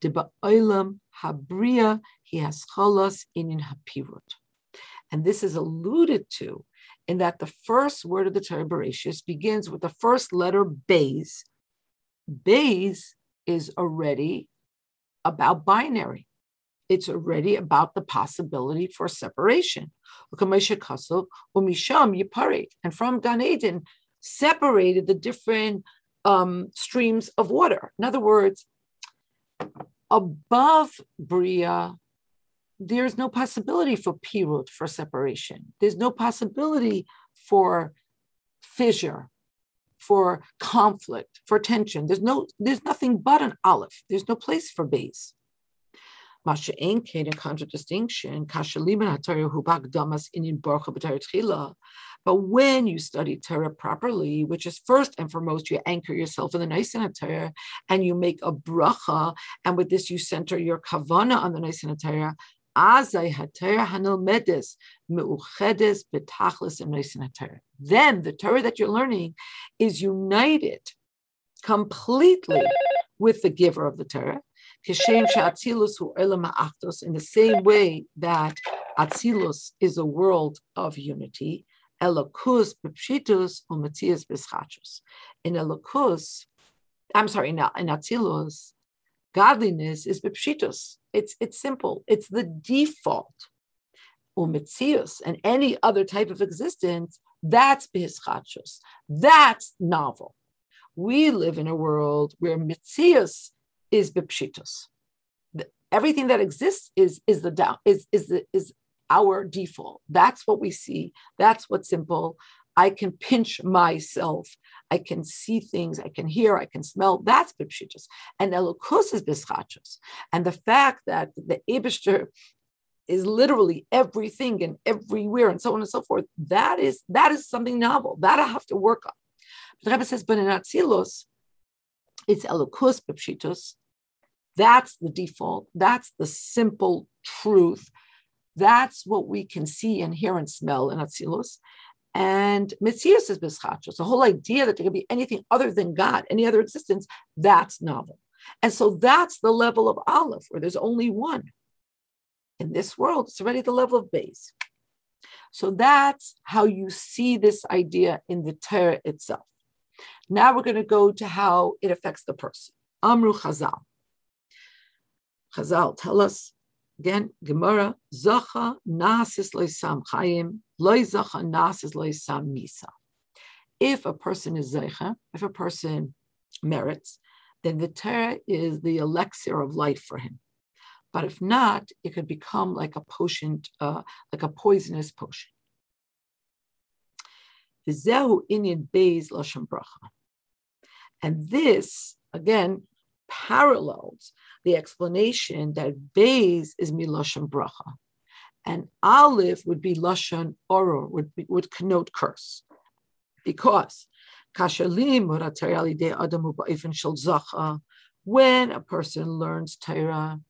de ba'olam he has cholas in hapirut. And this is alluded to in that the first word of the Torah Bereshis begins with the first letter Bays. Bays is already about binary. It's already about the possibility for separation. And from Gan Eden, separated the different um, streams of water. In other words, above Bria there's no possibility for pirut, for separation. There's no possibility for fissure, for conflict, for tension. There's no, there's nothing but an aleph. There's no place for base. Masha in contradistinction, but when you study Torah properly, which is first and foremost, you anchor yourself in the Nisan Torah and you make a bracha, and with this you center your kavana on the Nisan Torah, then the Torah that you're learning is united completely with the giver of the Torah. In the same way that Atzilus is a world of unity, Elokus bepshitus umatias beschachus. In Elokus, I'm sorry, in Atzilus, godliness is bepshitus. It's it's simple. It's the default. Umitzius and any other type of existence, that's bihischachus. That's novel. We live in a world where mitzius is bipshitus. Everything that exists is is the down is is the, is our default. That's what we see. That's what's simple. I can pinch myself. I can see things. I can hear. I can smell. That's bipshitus. And elokus is bischachus. And the fact that the Abishter is literally everything and everywhere and so on and so forth. That is that is something novel. That I have to work on. But Rebbe says, but in Atzilos, it's elokus bipshitus. That's the default. That's the simple truth. That's what we can see and hear and smell in Atzilus. And Mitzias is Bischachos. The whole idea that there could be anything other than God, any other existence, that's novel. And so that's the level of Aleph, where there's only one. In this world, it's already the level of base. So that's how you see this idea in the Torah itself. Now we're going to go to how it affects the person. Amru Chazal. Chazal tell us Again, Gemara, Zacha nasis loisam chayim, loy zacha nasis loisam misa. If a person is zeicha, if a person merits, then the Torah is the elixir of life for him. But if not, it could become like a potion, uh, like a poisonous potion. Vizehu inyan beis lashon bracha. And this, again, parallels the explanation that Bays is Milashon Bracha, and Aleph would be Lashon Oro, would, would connote curse. Because Kashalim when a person learns Torah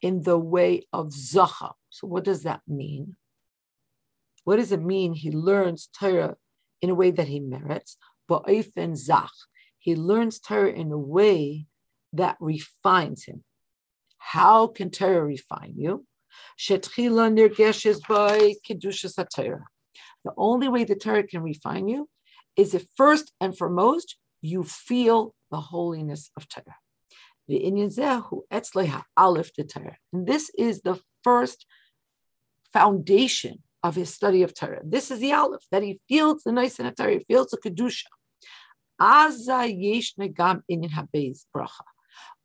in the way of Zacha, so what does that mean? What does it mean he learns Torah in a way that he merits? He learns Torah in a way that refines him. How can Torah refine you? The only way the Torah can refine you is if first and foremost you feel the holiness of Torah. And this is the first foundation of his study of Torah. This is the Aleph, that he feels the nice in Torah, he feels the Kedusha.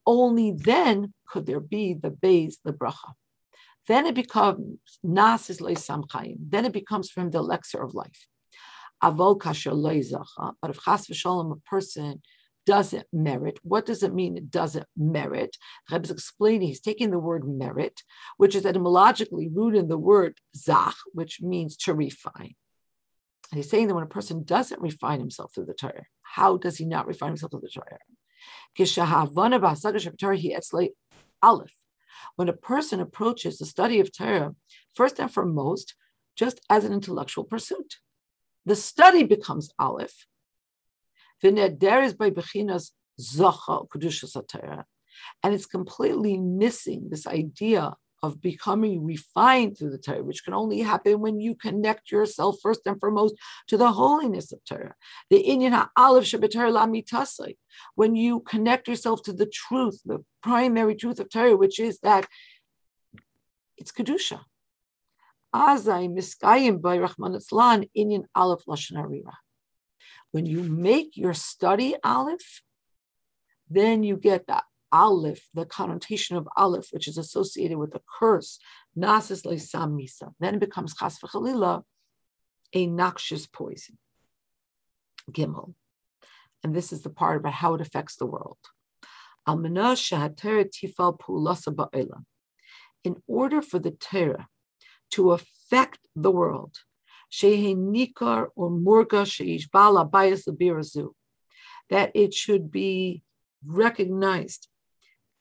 Only then could there be the base, the bracha. Then it becomes nasis samchayim. Then it becomes from the elixir of life. Avol kasher. But if chas v'shalom, a person doesn't merit. What does it mean it doesn't merit? Rebbe is explaining, he's taking the word merit, which is etymologically rooted in the word zach, which means to refine. And he's saying that when a person doesn't refine himself through the Torah, how does he not refine himself through the Torah? When a person approaches the study of Torah, first and foremost, just as an intellectual pursuit, the study becomes Aleph. V'neder is by Bechinas Zacha Kedushas and it's completely missing this idea of becoming refined through the Torah, which can only happen when you connect yourself first and foremost to the holiness of Torah. The Inyan Ha'alev Shabbatar Lamitasai, when you connect yourself to the truth, the primary truth of Torah, which is that it's Kedusha. Azai Miskayim by Rahman Islan Inyan Aleph Lashon Harira. When you make your study Aleph, then you get that Aleph, the connotation of Aleph, which is associated with the curse, Nasis Leisam Misa. Then it becomes Chas v'chalila, a noxious poison. Gimel. And this is the part about how it affects the world. In order for the Torah to affect the world, nikar or murga that it should be recognized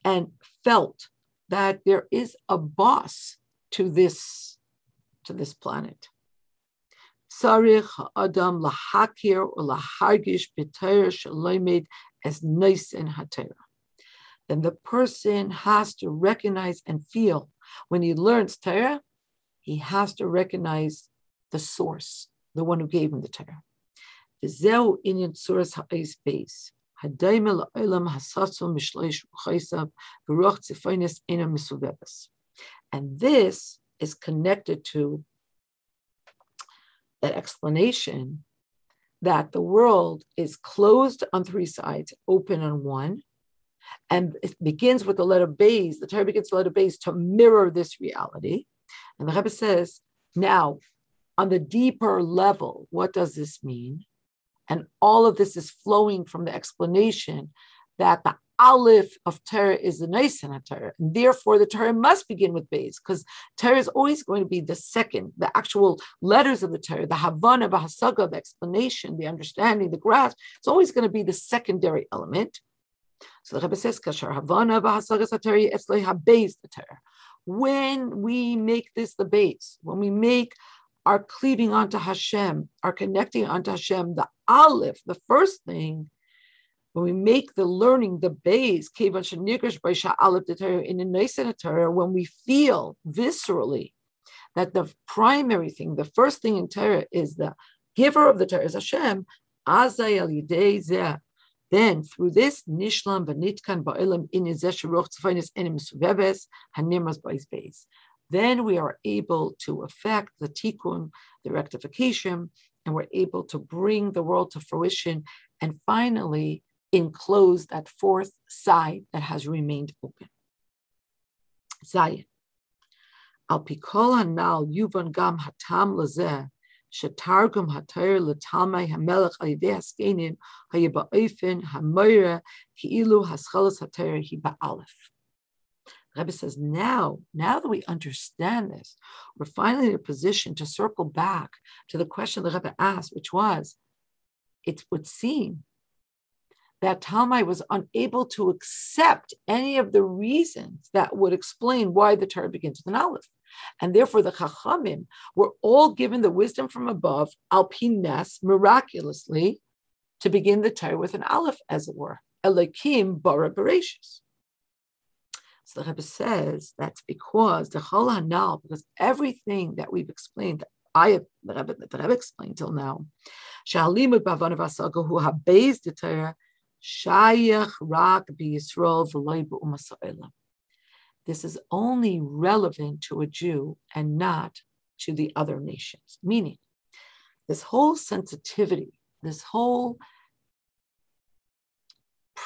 and felt that there is a boss to this to this planet. Sarich adam lahakir lahargish b'Torah shalomed as nice and hatera. Then the person has to recognize and feel when he learns Torah, he has to recognize the source, the one who gave him the Torah. V'zeu inyan suras ha'is base. And this is connected to that explanation that the world is closed on three sides, open on one, and it begins with the letter Bays. The Torah begins with the letter Bays to mirror this reality. And the Rebbe says, now, on the deeper level, what does this mean? And all of this is flowing from the explanation that the Aleph of Torah is the Nisan Torah. And therefore, the Torah must begin with Beis, because Torah is always going to be the second, the actual letters of the Torah, the Havana, the Hasaga, the explanation, the understanding, the grasp. It's always going to be the secondary element. So the Rebbe says, Kashar Havana, Bahasaga Torah, HaBeis the Torah. When we make this the base, when we make our cleaving onto Hashem, our connecting onto Hashem, the Aleph, the first thing, when we make the learning the base, when we feel viscerally that the primary thing, the first thing in Torah is the giver of the Torah is Hashem, then through this nishlam v'nitkan ba'ilam in yizesheroch tzfainis enim suveves hanirmas ba'is beis then we are able to affect the tikkun, the rectification, and we're able to bring the world to fruition and finally enclose that fourth side that has remained open. Zayin. Al pikol hanal yuvan gam hatam lazeh shetargum hatayr letamai hamelech alidei haskenim hayiba'ofen hamoira ki'ilu haschalas hatayr hi ba'alef. Rebbe says, now, now that we understand this, we're finally in a position to circle back to the question the Rebbe asked, which was, it would seem that Talmai was unable to accept any of the reasons that would explain why the Torah begins with an aleph. And therefore, the Chachamim were all given the wisdom from above, alpines, miraculously, to begin the Torah with an aleph, as it were. Elikim bara bereshis. So the Rebbe says that's because the Chol Hanal, because everything that we've explained, that I the Rebbe, the Rebbe explained till now, Shalimut Bavanav Asaga, who based the Torah, Shayach Rak Yisrael V'loy B'umasa'elam. This is only relevant to a Jew and not to the other nations. Meaning, this whole sensitivity, this whole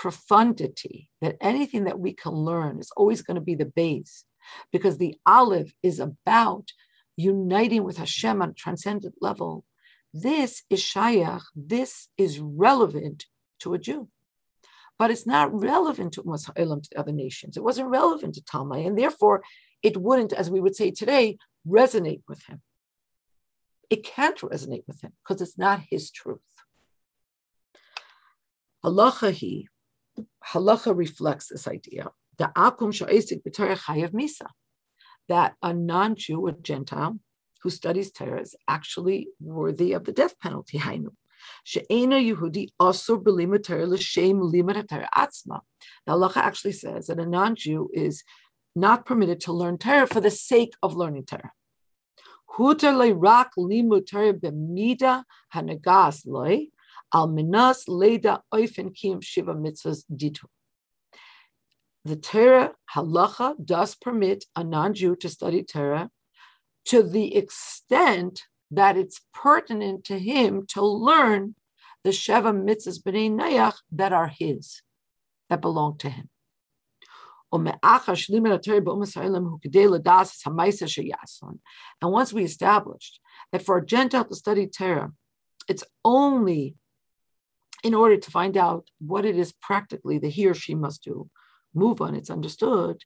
profundity that anything that we can learn is always going to be the base because the aleph is about uniting with Hashem on a transcendent level. This is Shayach, this is relevant to a Jew. but it's not relevant to Umas to other nations. It wasn't relevant to Talmai, and therefore it wouldn't, as we would say today, resonate with him. It can't resonate with him because it's not his truth. Halacha he, halacha reflects this idea. The akum sha'isik chayav misa, that a non-Jew, a Gentile, who studies Torah is actually worthy of the death penalty. Hainu. She'ena Yehudi also b'limud Torah l'shem limud atzma. The halacha actually says that a non-Jew is not permitted to learn Torah for the sake of learning Torah. Hutar rak limud Torah b'mida hanagas loy al minas oifen shiva mitzvahs ditu. The Torah halacha does permit a non-Jew to study Torah to the extent that it's pertinent to him to learn the Sheva mitzvahs b'nei Nayach that are his, that belong to him. And once we established that for a Gentile to study Torah, it's only in order to find out what it is practically that he or she must do. Move on, it's understood.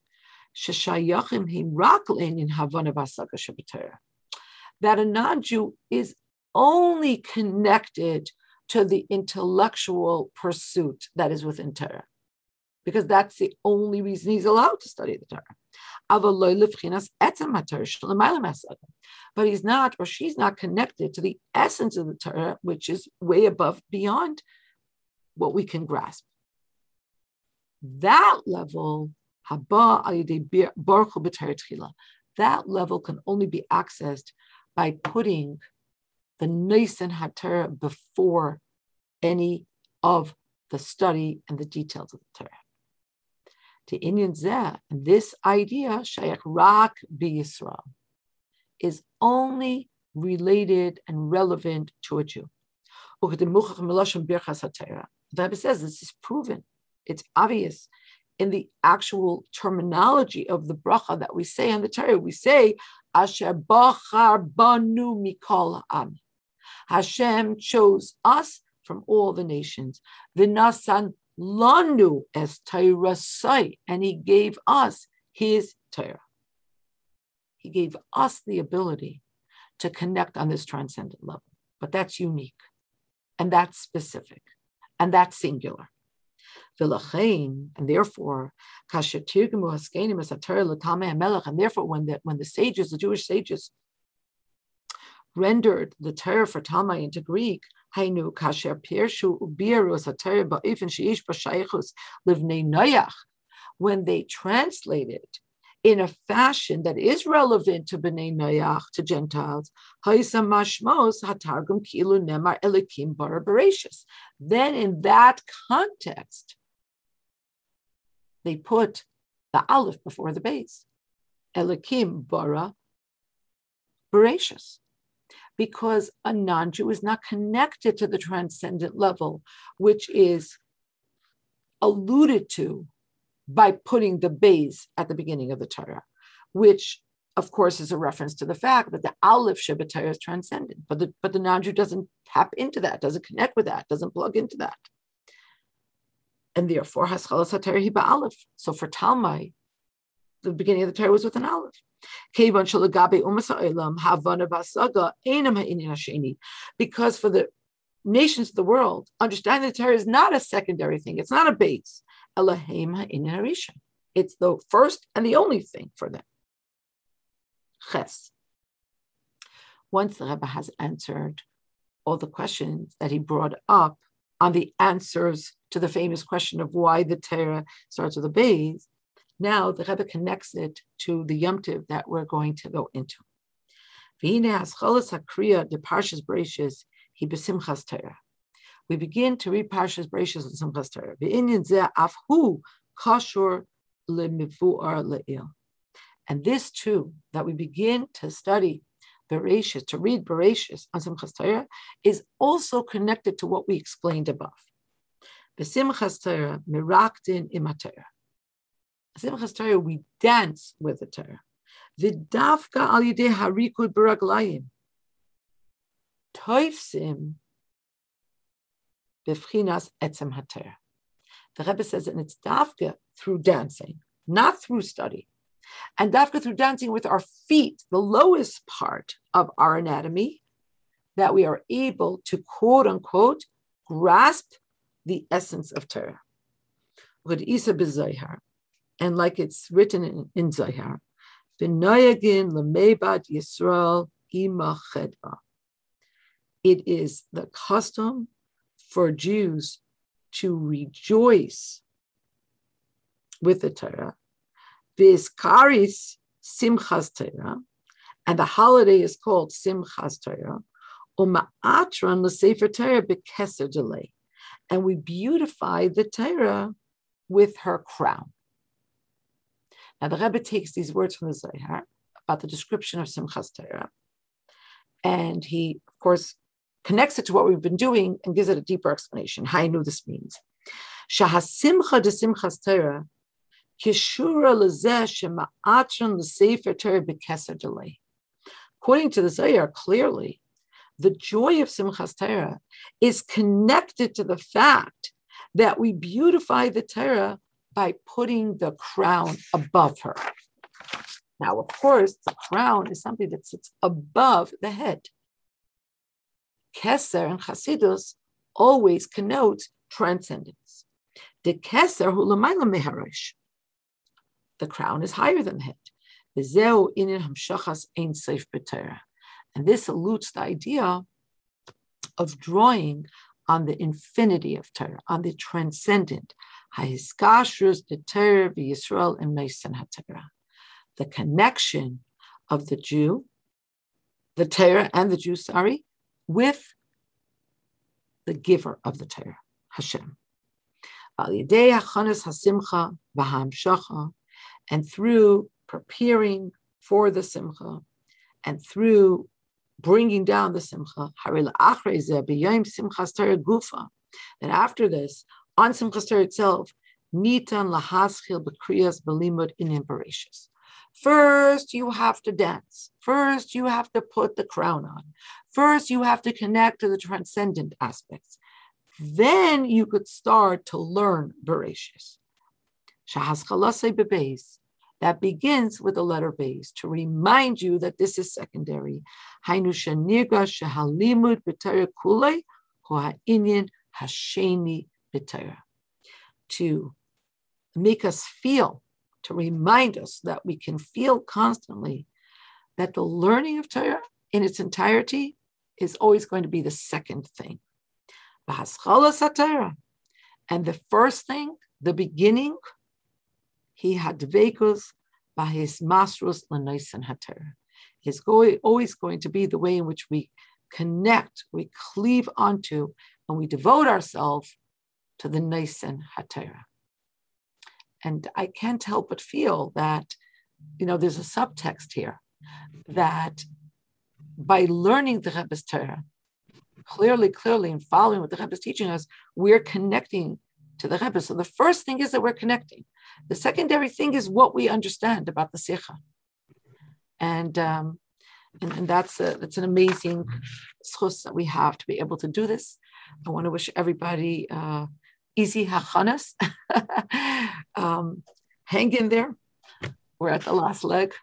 That a non Jew is only connected to the intellectual pursuit that is within Torah because that's the only reason he's allowed to study the Torah. But he's not, or she's not connected to the essence of the Torah, which is way above, beyond what we can grasp. That level, that level can only be accessed by putting the Nisan HaTorah before any of the study and the details of the Torah to Inyan Zeh, and this idea, Shaykh Rak Yisrael, is only related and relevant to a Jew. The Bible says this is proven, it's obvious in the actual terminology of the bracha that we say on the Torah. We say, Asher Bachar Banu Mikol Am. Hashem chose us from all the nations. V'nasan Lanu as Torah and he gave us his Torah. He gave us the ability to connect on this transcendent level, but that's unique, and that's specific, and that's singular. And therefore, and therefore, when the when the sages, the Jewish sages, rendered the Torah for Talmai into Greek, Hainu. When they translate it in a fashion that is relevant to bnei noyach, to Gentiles. Then in that context, they put the aleph before the base. Elikim bara Bereshis because a non Jew is not connected to the transcendent level, which is alluded to by putting the base at the beginning of the Torah, which of course is a reference to the fact that the Aleph Shabbat Torah is transcendent, but the, but the non-Jew doesn't tap into that, doesn't connect with that, doesn't plug into that. And therefore, Haschalas HaTorah Hiba Aleph. So for Talmai, the beginning of the Torah was with an Aleph. Because for the nations of the world, understanding the Torah is not a secondary thing, it's not a base. It's the first and the only thing for them. Ches. Once the Rebbe has answered all the questions that he brought up on the answers to the famous question of why the Torah starts with a base, now the Rebbe connects it to the Yom Tiv that we're going to go into. We begin to read Parshas Bereshis and Simchas Torah. And this too, that we begin to study Bereshis, to read Bereshis on Simchas Torah, is also connected to what we explained above. B'simchas Torah, miraktin imatera. Simchas Torah, we dance with the Torah. V'dafka al yidei harikud baraglayim. Toifsim b'fchinas etzem haTorah. The Rebbe says, and it's dafka through dancing, not through study. And dafka through dancing with our feet, the lowest part of our anatomy, that we are able to quote unquote grasp the essence of Torah. And like it's written in, in Zohar, It is the custom for Jews to rejoice with the Torah. Vizkaris Simchas Torah, and the holiday is called Simchas Torah. Uma'atran l'sefer Torah bekeser delay, and we beautify the Torah with her crown. Now the Rebbe takes these words from the Zohar about the description of Simchas Torah, and he, of course, connects it to what we've been doing and gives it a deeper explanation. Know this means. Shahasimcha de Simchas Torah kishura lezeh shema'atran l'sefer Torah. According to the Zohar, clearly, the joy of Simchas Torah is connected to the fact that we beautify the Torah by putting the crown above her. Now, of course, the crown is something that sits above the head. Keser and Chasidus always connotes transcendence. The Keser hulamayla meharish. The crown is higher than the head. And this alludes the idea of drawing on the infinity of Torah, on the transcendent. The Torah, Yisrael, and Meisen HaTorah. The connection of the Jew, the Torah and the Jew, sorry, with the giver of the Torah, Hashem. And through preparing for the Simcha and through bringing down the Simcha, that after this, on Simchas Torah itself, Nitan lahaschil bekriyas belimud in imperatious. First, you have to dance. First, you have to put the crown on. First, you have to connect to the transcendent aspects. Then you could start to learn Bereshis. That begins with the letter Bays to remind you that this is secondary. To make us feel to remind us that we can feel constantly that the learning of Torah in its entirety is always going to be the second thing. And the first thing, the beginning, he had dvekus by his masrus lenoisen hater. Is always going to be the way in which we connect, we cleave onto, and we devote ourselves to the noisen hatera. And I can't help but feel that, you know, there's a subtext here that by learning the Rebbe's Torah, clearly, clearly, and following what the Rebbe is teaching us, we're connecting to the Rebbe. So the first thing is that we're connecting. The secondary thing is what we understand about the Sikha. And, um, and, and that's a, that's an amazing zchus that we have to be able to do this. I want to wish everybody uh, easy hachanas. <laughs> um, hang in there. We're at the last leg.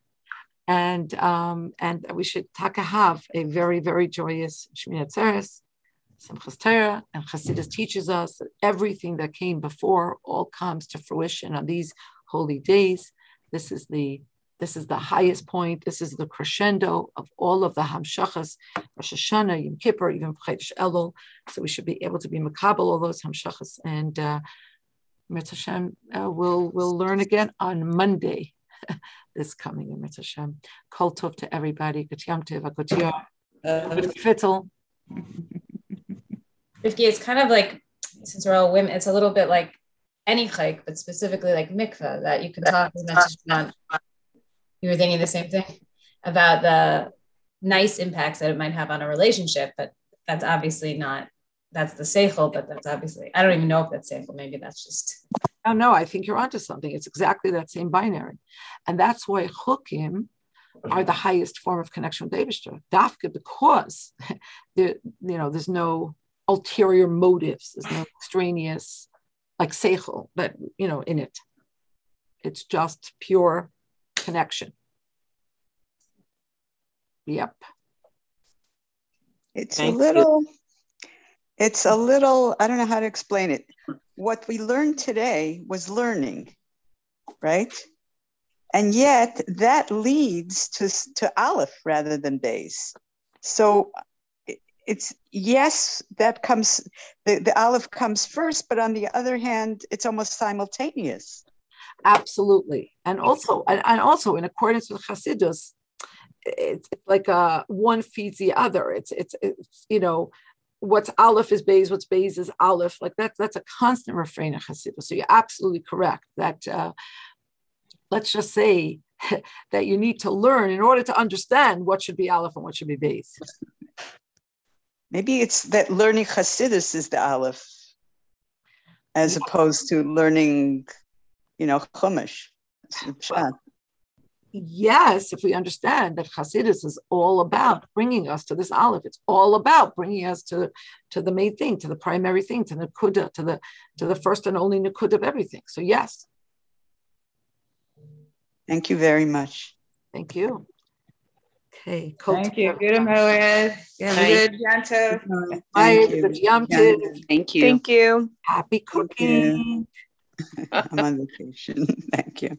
And um, and we should taka have a very, very joyous Shmini Atzeres, Simchas Torah, and Chassidus teaches us that everything that came before all comes to fruition on these holy days. This is the this is the highest point. This is the crescendo of all of the Hamshachas, Rosh Hashanah, Yom Kippur, even Chodesh Elul. So we should be able to be makabel all those Hamshachas. And uh, Mitzvah Hashem, uh, we'll, we'll learn again on Monday, <laughs> this coming in Mitzvah Hashem. Kol tov to everybody. Good Yom Tov, Good Kvittel. Rivki, it's kind of like, since we're all women, it's a little bit like any chayk, but specifically like mikveh, that you can talk as much as you were thinking the same thing about the nice impacts that it might have on a relationship, but that's obviously not that's the seichel, but that's obviously I don't even know if that's seichel. Maybe that's just. Oh no, I think you're onto something. It's exactly that same binary, and that's why chukim are the highest form of connection with Abishter. Dafka because <laughs> there, you know, there's no ulterior motives. There's no extraneous like seichel, that you know, in it. It's just pure connection. Yep. It's Thank a little, you. it's a little, I don't know how to explain it. What we learned today was learning, right? And yet that leads to, to Aleph rather than Bays. So it's yes, that comes, the, the Aleph comes first, but on the other hand, it's almost simultaneous. Absolutely. And also, and, and also in accordance with Hasidus, it's, like uh, one feeds the other. It's, it's, it's, you know, what's Aleph is Bays, what's Bays is Aleph. Like that's, that's a constant refrain of Hasidus. So you're absolutely correct that, uh, let's just say <laughs> that you need to learn in order to understand what should be Aleph and what should be Bays. Maybe it's that learning Hasidus is the Aleph, as opposed to learning, you know, Chumash. Well, yes, if we understand that Hasidus is all about bringing us to this Aleph, it's all about bringing us to, to the main thing, to the primary thing, to the Nakuda, to the to the first and only Nakuda of everything. So yes. Thank you very much. Thank you. Okay. Thank you. Good Moed. Good Yantiv. Thank you. Thank you. Thank you. Happy cooking. <laughs> I'm on vacation. <laughs> Thank you.